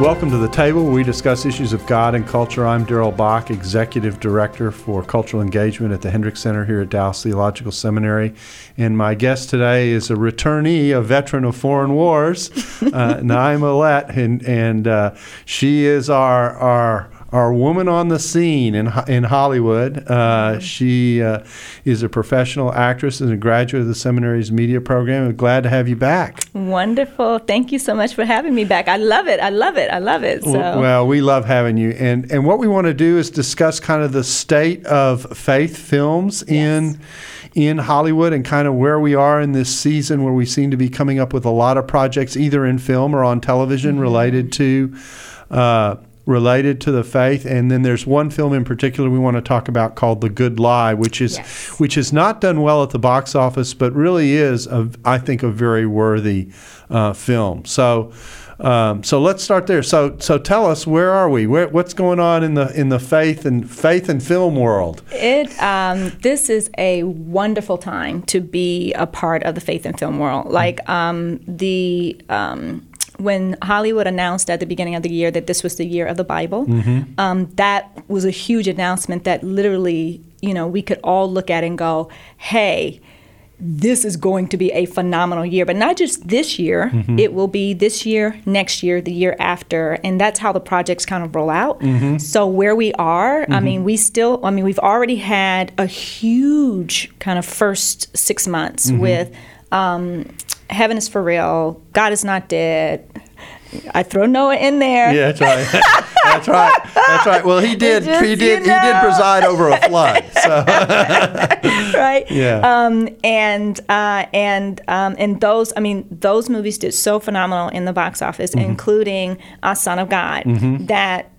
Welcome to the table we discuss issues of God and culture. I'm Darrell Bock, Executive Director for Cultural Engagement at the Hendricks Center here at Dallas Theological Seminary. And my guest today is a returnee, a veteran of foreign wars, uh, Naima Lett, and, and uh, she is our, our our woman on the scene in in Hollywood. Uh, she uh, is a professional actress and a graduate of the seminary's media program. I'm glad to have you back. Wonderful. Thank you so much for having me back. I love it. I love it. I love it. So. Well, we love having you. And and what we want to do is discuss kind of the state of faith films yes. in in Hollywood and kind of where we are in this season where we seem to be coming up with a lot of projects either in film or on television mm-hmm. related to uh, related to the faith. And then there's one film in particular we want to talk about called The Good Lie, which is yes. which has not done well at the box office, but really is, a, I think, a very worthy uh, film. So. Um, so let's start there. So, so tell us where are we? Where, what's going on in the in the faith and faith and film world? It um, this is a wonderful time to be a part of the faith and film world. Like um, the um, when Hollywood announced at the beginning of the year that this was the year of the Bible, mm-hmm. um, that was a huge announcement that literally, you know, we could all look at and go, hey, this is going to be a phenomenal year. But not just this year, mm-hmm. it will be this year, next year, the year after. And that's how the projects kind of roll out. Mm-hmm. So where we are, I mean, mm-hmm. we still, I mean, we've already had a huge kind of first six months mm-hmm. with. Um, heaven is for real. God is not dead. I throw Noah in there. Yeah, that's right. that's right. That's right. Well, he did. Just, he did. You know. He did preside over a flood. So. right. Yeah. Um, and uh, and um, and those. I mean, those movies did so phenomenal in the box office, mm-hmm. including A Son of God. Mm-hmm. That.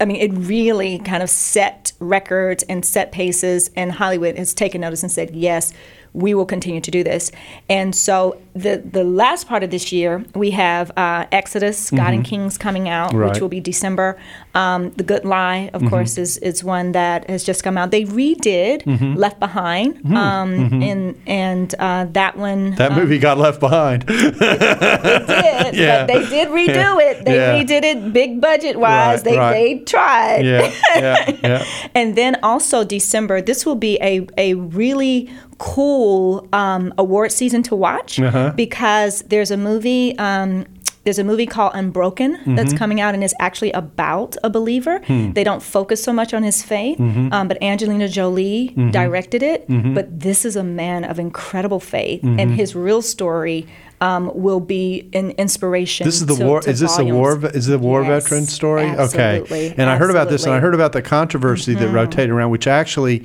I mean, it really kind of set records and set paces, and Hollywood has taken notice and said, yes, we will continue to do this. And so the the last part of this year, we have uh, Exodus, mm-hmm. God and Kings coming out, right. which will be December. Um, the Good Lie, of mm-hmm. course, is is one that has just come out. They redid mm-hmm. Left Behind, mm-hmm. um, mm-hmm. and and uh, that one. That movie um, got left behind. it, it, did, yeah. but they did redo yeah. it. They yeah. redid it big budget wise. Right, they right. they tried. Yeah, yeah. and then also December, this will be a a really cool um, award season to watch uh-huh. because there's a movie. Um, there's a movie called Unbroken mm-hmm. that's coming out and is actually about a believer. Hmm. They don't focus so much on his faith, mm-hmm. um, but Angelina Jolie mm-hmm. directed it. Mm-hmm. But this is a man of incredible faith, and mm-hmm. his real story um, will be an inspiration. This is the to, war. To is this volumes. a war? Is it a war yes, veteran story? Absolutely, okay. And I heard about this, and I heard about the controversy that mm-hmm. rotated around, which actually.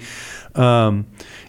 Um,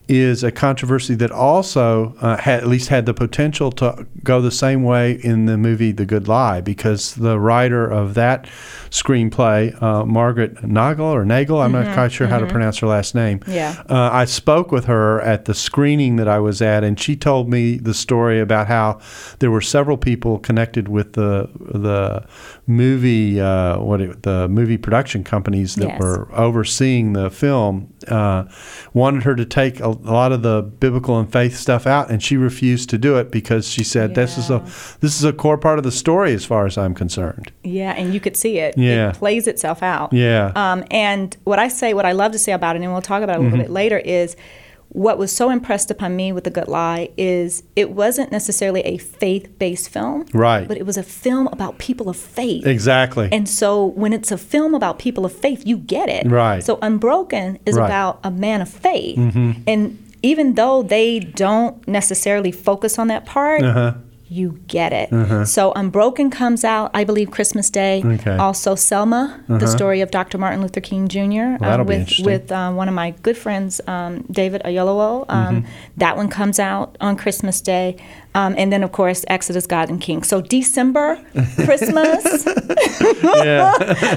is a controversy that also uh, had, at least had the potential to go the same way in the movie The Good Lie, because the writer of that screenplay, uh, Margaret Nagle or Nagel, I'm mm-hmm, not quite sure mm-hmm. how to mm-hmm. pronounce her last name. Yeah. Uh, I spoke with her at the screening that I was at, and she told me the story about how there were several people connected with the the movie uh, what it, the movie production companies that yes. were overseeing the film uh, wanted her to take a, a, lot of the biblical and faith stuff out, and she refused to do it because she said yeah. this is a this is a core part of the story as far as I'm concerned. Yeah, and you could see it. Yeah, it plays itself out. Yeah. Um, and what I say, what I love to say about it, and we'll talk about it a little mm-hmm. bit later, is what was so impressed upon me with The Good Lie is it wasn't necessarily a faith based film. Right. But it was a film about people of faith. Exactly. And so when it's a film about people of faith, you get it. Right. So Unbroken is right. about a man of faith. Mm-hmm. And even though they don't necessarily focus on that part, uh-huh you get it. So Unbroken comes out, I believe, Christmas Day. Okay. Also Selma, the story of Dr. Martin Luther King Jr. that'll be with interesting. with uh, one of my good friends, um, David Oyelowo. Um, That one comes out on Christmas Day. Um, and then, of course, Exodus, God and King. So December, Christmas,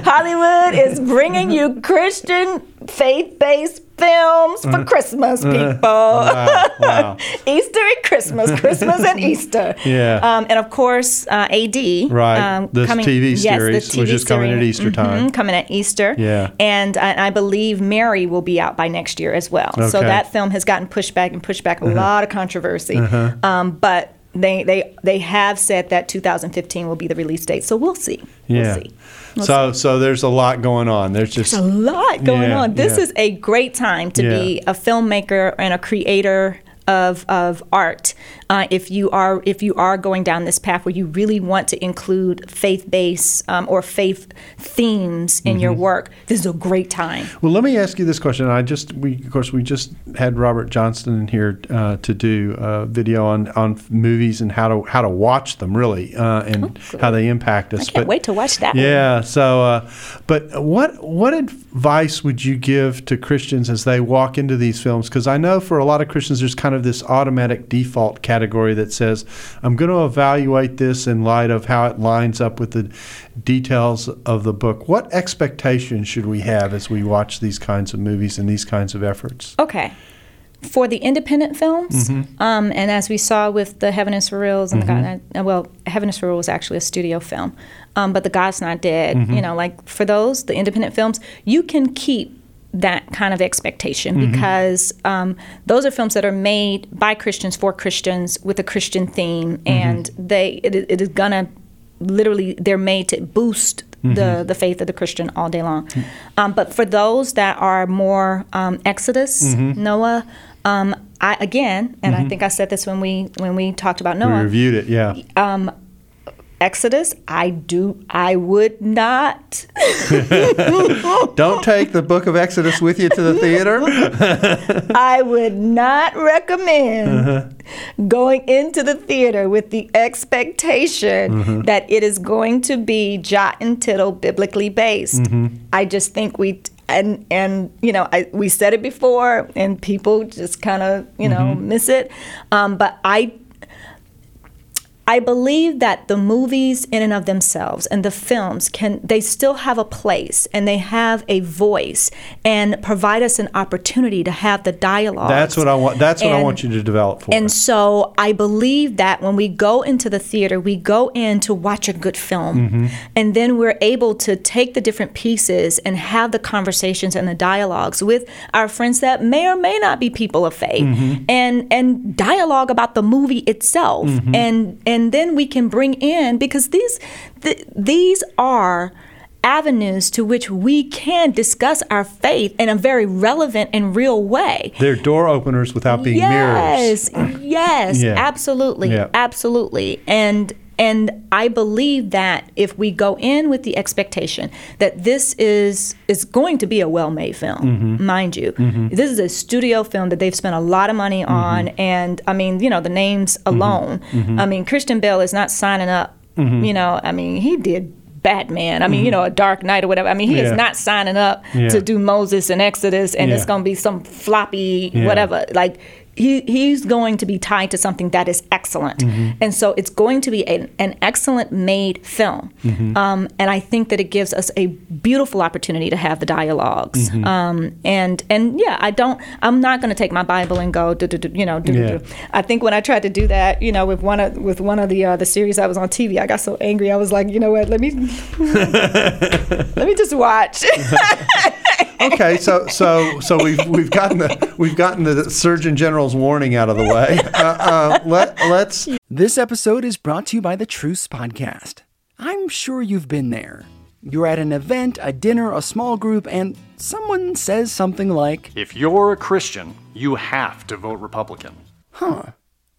Hollywood is bringing you Christian faith-based films for Christmas, people. Wow, wow. Easter and Christmas, Christmas and Easter. Yeah. Um, and of course, uh, AD. Right. Um, This TV yes, series, the TV which is coming at. Easter time. Mhm, coming at Easter. Yeah. And I, I believe Mary will be out by next year as well. So Okay. Uh-huh. that film has gotten pushed back and pushed back a lot of controversy. Um, but they, they they have said that 2015 will be the release date. So we'll see. Yeah. We'll see. We'll so so there's a lot going on. There's just There's a lot going Yeah, on. This yeah. is a great time to be a filmmaker and a creator of, of art. Uh, if you are if you are going down this path where you really want to include faith based um, or faith themes in your Mm-hmm. work, this is a great time. Well, let me ask you this question. I just, we of course, we just had Robert Johnston in here uh, to do a video on on movies and how to how to watch them really, uh, and how they impact us. Oh, I can't wait to watch that. one. Yeah. So, uh, but what what advice would you give to Christians as they walk into these films? Because I know for a lot of Christians, there's kind of this automatic default category that says, "I'm going to evaluate this in light of how it lines up with the details of the book." What expectations should we have as we watch these kinds of movies and these kinds of efforts? Okay. For the independent films, Mm-hmm. um, and as we saw with the Heaven is for Reals and the God, uh, well, Heaven is for Real was actually a studio film, um, but the God's Not Dead, Mm-hmm. you know, like for those, the independent films, you can keep that kind of expectation Mm-hmm. because um, those are films that are made by Christians for Christians with a Christian theme, Mm-hmm. and they it, it is gonna literally they're made to boost Mm-hmm. the the faith of the Christian all day long. Mm. Um, but for those that are more um, Exodus, Mm-hmm. Noah, um, I again, and I think I said this when we when we talked about We Noah. reviewed it. Yeah. Exodus, I do, I would not. Don't take the Book of Exodus with you to the theater. I would not recommend Uh-huh. going into the theater with the expectation Mm-hmm. that it is going to be jot and tittle biblically based. Mm-hmm. I just think we and and you know I, we said it before and people just kind of you know Mm-hmm. miss it. Um, but I I believe that the movies in and of themselves and the films can they still have a place and they have a voice and provide us an opportunity to have the dialogue. That's what I want. That's what I want you to develop for. And us. so I believe that when we go into the theater, we go in to watch a good film. Mm-hmm. And then we're able to take the different pieces and have the conversations and the dialogues with our friends that may or may not be people of faith Mm-hmm. and and dialogue about the movie itself. Mm-hmm. And and then we can bring in because these th- these are avenues to which we can discuss our faith in a very relevant and real way. They're door openers without being mirrors. Yes, yes, absolutely, Yeah. absolutely, and and I believe that if we go in with the expectation that this is is going to be a well-made film, Mm-hmm. mind you, this is a studio film that they've spent a lot of money Mm-hmm. on, and I mean, you know, the names alone. I mean, Christian Bale is not signing up. Mm-hmm. You know, I mean, he did. Batman. I mean, you know, a Dark Knight or whatever. I mean, he Yeah. is not signing up Yeah. to do Moses and Exodus, and it's going to be some floppy Yeah. whatever. Like he, he's going to be tied to something that is excellent. Mm-hmm. And so it's going to be an, an excellent made film. Mm-hmm. Um, and I think that it gives us a beautiful opportunity to have the dialogs. Mm-hmm. Um, and and yeah, I don't, I'm not going to take my Bible and go, do, do, do, you know, do, do, Yeah. I think when I tried to do that, you know, with one of, with one of the, uh, the series I was on TV, I got so angry. I was like, you know what, let me, let me just watch. okay, so so so we've we've gotten the we've gotten the Surgeon General's warning out of the way. Uh, uh, let let's This episode is brought to you by the Truce Podcast. I'm sure you've been there. You're at an event, a dinner, a small group, and someone says something like, If you're a Christian, you have to vote Republican. Huh.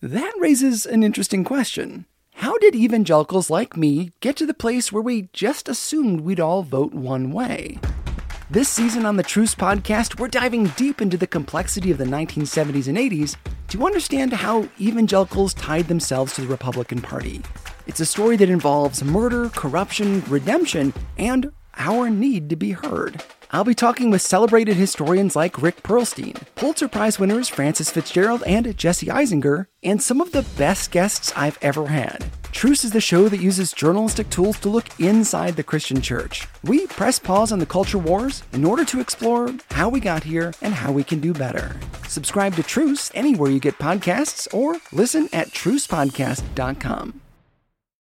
That raises an interesting question. How did evangelicals like me get to the place where we just assumed we'd all vote one way? This season on the Truce Podcast, we're diving deep into the complexity of the 1970s and 80s to understand how evangelicals tied themselves to the Republican Party. It's a story that involves murder, corruption, redemption, and our need to be heard. I'll be talking with celebrated historians like Rick Perlstein, Pulitzer Prize winners Francis FitzGerald and Jesse Eisinger, and some of the best guests I've ever had. Truce is the show that uses journalistic tools to look inside the Christian church. We press pause on the culture wars in order to explore how we got here and how we can do better. Subscribe to Truce anywhere you get podcasts or listen at trucepodcast.com.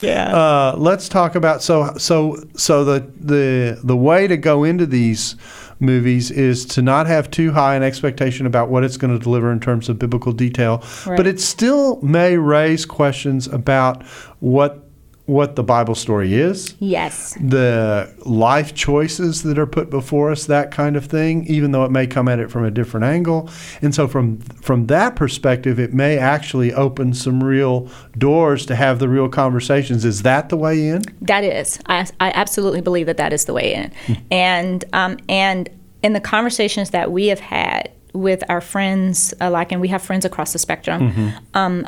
Yeah. Uh, let's talk about so so so the the the way to go into these movies is to not have too high an expectation about what it's going to deliver in terms of biblical detail, Right. but it still may raise questions about what what the Bible story is, Yes. the life choices that are put before us, that kind of thing, even though it may come at it from a different angle. And so from from that perspective, it may actually open some real doors to have the real conversations. Is that the way in? That is, I, I absolutely believe that that is the way in, Hmm. and um, and in the conversations that we have had with our friends, uh, like, and we have friends across the spectrum. Mm-hmm. Um,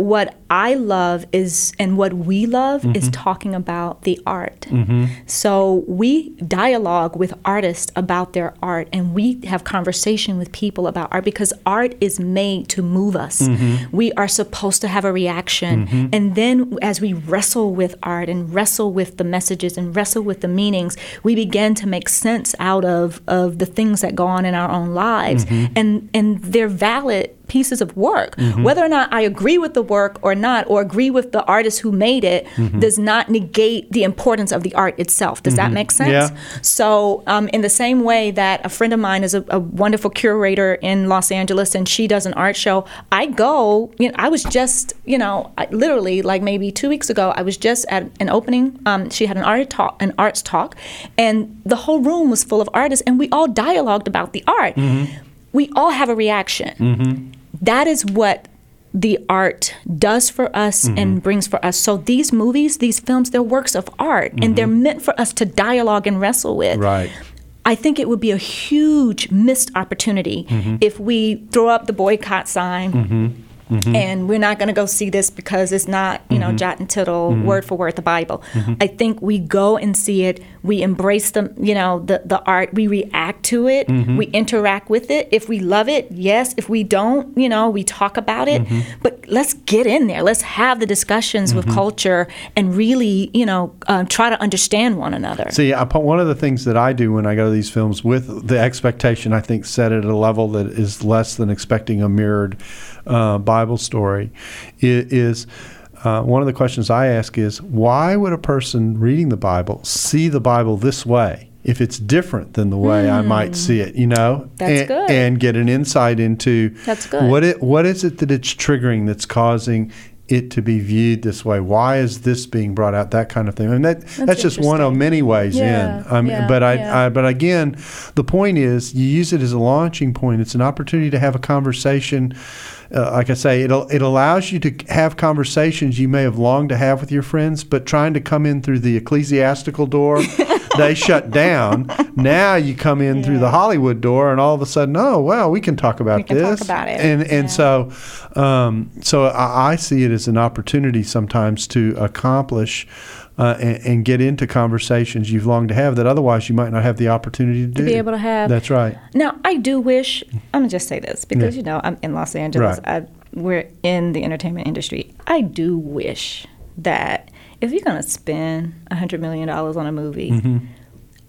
what I love is, and what we love is Mm-hmm. talking about the art. So we dialogue with artists about their art, and we have conversation with people about art because art is made to move us. Mm-hmm. We are supposed to have a reaction, and then as we wrestle with art and wrestle with the messages and wrestle with the meanings, we begin to make sense out of of the things that go on in our own lives, and and they're valid pieces of work. Mm-hmm. Whether or not I agree with the work or not, or agree with the artist who made it, mm-hmm. does not negate the importance of the art itself. Does that mm-hmm. make sense? Yeah. So, um, in the same way that a friend of mine is a, a wonderful curator in Los Angeles and she does an art show, I go, you know, I was just, you know, I, literally like maybe two weeks ago, I was just at an opening. Um, she had an art talk, an arts talk, and the whole room was full of artists, and we all dialogued about the art. We all have a reaction. That is what the art does for us mm-hmm. and brings for us. So these movies, these films, they're works of art and they're mm-hmm. meant for us to dialogue and wrestle with. Right. I think it would be a huge missed opportunity mm-hmm. if we throw up the boycott sign Mm-hmm. and we're not going to go see this because it's not, you know, mm-hmm. jot and tittle, mm-hmm. word for word, the Bible. I think we go and see it. We embrace the, you know, the, the art. We react to it. We interact with it. If we love it, yes. If we don't, you know, we talk about it. But let's get in there. Let's have the discussions with culture and really, you know, um, try to understand one another. See, I, one of the things that I do when I go to these films with the expectation, I think, set at a level that is less than expecting a mirrored uh, Bible story, is. Uh, one of the questions I ask is why would a person reading the Bible see the Bible this way if it's different than the way I might see it? You know, Hmm. That's and, good. and get an insight into That's good. what it what is it that it's triggering that's causing it to be viewed this way? Why is this being brought out? That kind of thing. And that that's, just one of many ways Yeah, in. I mean, yeah, but I, yeah. I but again, the point is you use it as a launching point. It's an opportunity to have a conversation. Uh, like I say, it it allows you to have conversations you may have longed to have with your friends, but trying to come in through the ecclesiastical door, they shut down. Now you come in through the Hollywood door, and all of a sudden, oh well, we can talk about We can talk this. about it. And and so, um, so I, I see it as an opportunity sometimes to accomplish. Uh, and, and get into conversations you've longed to have that otherwise you might not have the opportunity to do. be able to have. That's right. Now, I do wish, I'm to just say this because, Yeah. you know, I'm in Los Angeles. Right. I, we're in the entertainment industry. I do wish that if you're going to spend $100 million on a movie, Mm-hmm.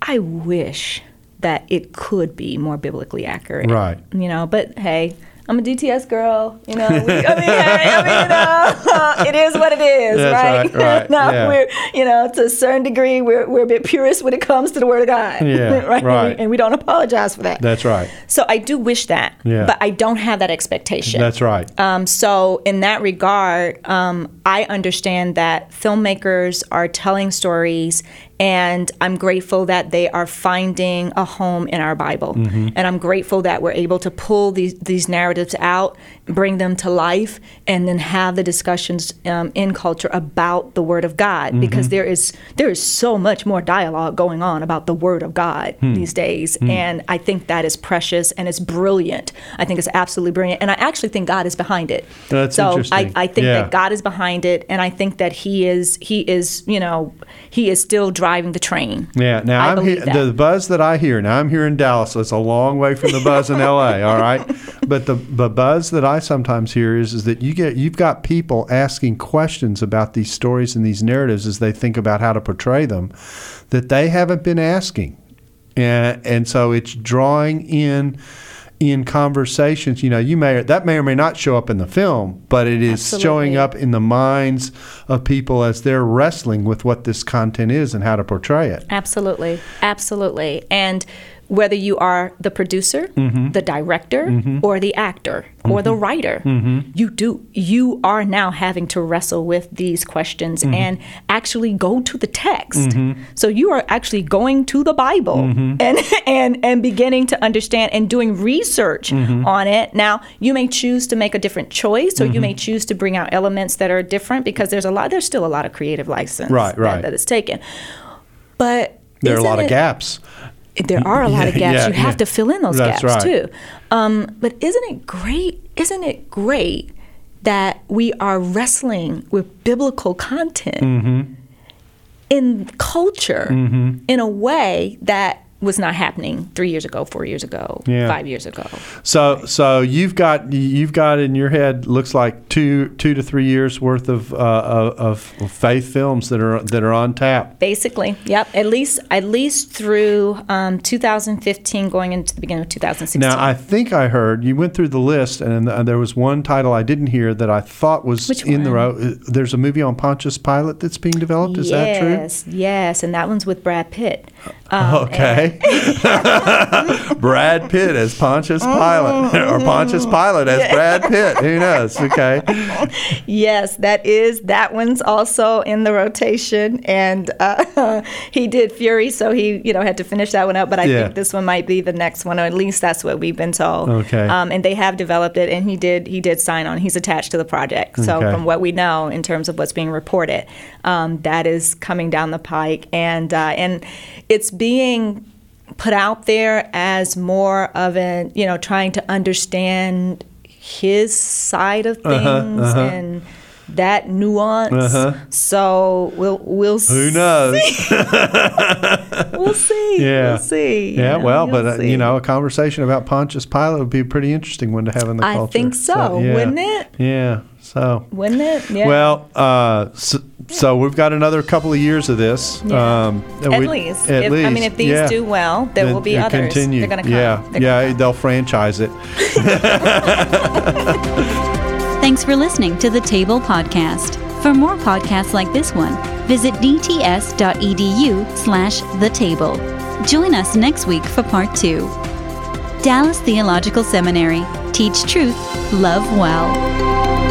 I wish that it could be more biblically accurate. Right. You know, but hey, I'm a DTS girl. You know, we, I mean, I mean, you know, it is what it is, That's right? right, right, now yeah. we're, you know, to a certain degree, we're, we're a bit purist when it comes to the Word of God, Yeah, right? right. And we don't apologize for that. That's right. So I do wish that, Yeah. but I don't have that expectation. That's right. Um, so in that regard, um, I understand that filmmakers are telling stories, and I'm grateful that they are finding a home in our Bible, Mm-hmm. and I'm grateful that we're able to pull these these narratives out. bring them to life, and then have the discussions um, in culture about the Word of God, because there is there is so much more dialogue going on about the Word of God these days, and I think that is precious and it's brilliant. I think it's absolutely brilliant, and I actually think God is behind it. That's so interesting. I, I think Yeah. that God is behind it, and I think that He is He is you know He is still driving the train. Yeah. Now I I'm believe he- the buzz that I hear. Now I'm here in Dallas, so it's a long way from the buzz in L.A. All right, but the the buzz that I sometimes hear is is that you get you've got people asking questions about these stories and these narratives as they think about how to portray them that they haven't been asking, and and so it's drawing in. In conversations, you know, you may that may or may not show up in the film, but it is showing up in the minds of people as they're wrestling with what this content is and how to portray it. Absolutely, absolutely. And whether you are the producer, Mm-hmm. the director, or the actor, or the writer, Mm-hmm. you do you are now having to wrestle with these questions Mm-hmm. and actually go to the text. So you are actually going to the Bible Mm-hmm. and and and beginning to understand and doing research Mm-hmm. on it. Now you may choose to make a different choice, or you may choose to bring out elements that are different because there's a lot. There's still a lot of creative license Right, that- right. that is taken, but There are a lot of it- gaps. There are a lot of gaps. yeah, you have yeah. to fill in those That's gaps right. too. Um, but isn't it great? Isn't it great that we are wrestling with biblical content Mm-hmm. in culture in a way that was not happening three years ago, four years ago, Yeah. five years ago? So, so you've got you've got in your head looks like two two to three years worth of uh, of, of faith films that are that are on tap. Basically, yep. At least at least through um, 2015, going into the beginning of 2016. Now, I think I heard you went through the list, and uh, there was one title I didn't hear that I thought was Which in the row. Uh, There's a movie on Pontius Pilate that's being developed. Is that true? Yes, yes, and that one's with Brad Pitt. Um, Okay. Brad Pitt as Pontius Pilate, or Pontius Pilate as Brad Pitt. Who knows? Okay. Yes, that is that one's also in the rotation, and uh, he did Fury, so he you know had to finish that one up. But I Yeah. think this one might be the next one, or at least that's what we've been told. Okay. Um, and they have developed it, and he did he did sign on. He's attached to the project. So Okay. from what we know in terms of what's being reported, um, that is coming down the pike, and uh, and it's being put out there as more of an you know trying to understand his side of Uh-huh, things and that nuance. So we'll we'll Who knows? We'll see. Yeah. We'll see. Yeah, know, well, but uh, see. you know, a conversation about Pontius Pilate would be a pretty interesting one to have in the I culture. I think so, wouldn't it? Yeah. So, wouldn't it? Yeah. well, uh, so, so we've got another couple of years of this. Yeah. Um, at we- least. At if, least. I mean, if these yeah. do well, there Then will be others. Continue. They're going to come. Yeah, They're yeah, come. they'll franchise it. Thanks for listening to the Table Podcast. For more podcasts like this one, visit dts.edu slash the table. Join us next week for part two. Dallas Theological Seminary. Teach truth, love well.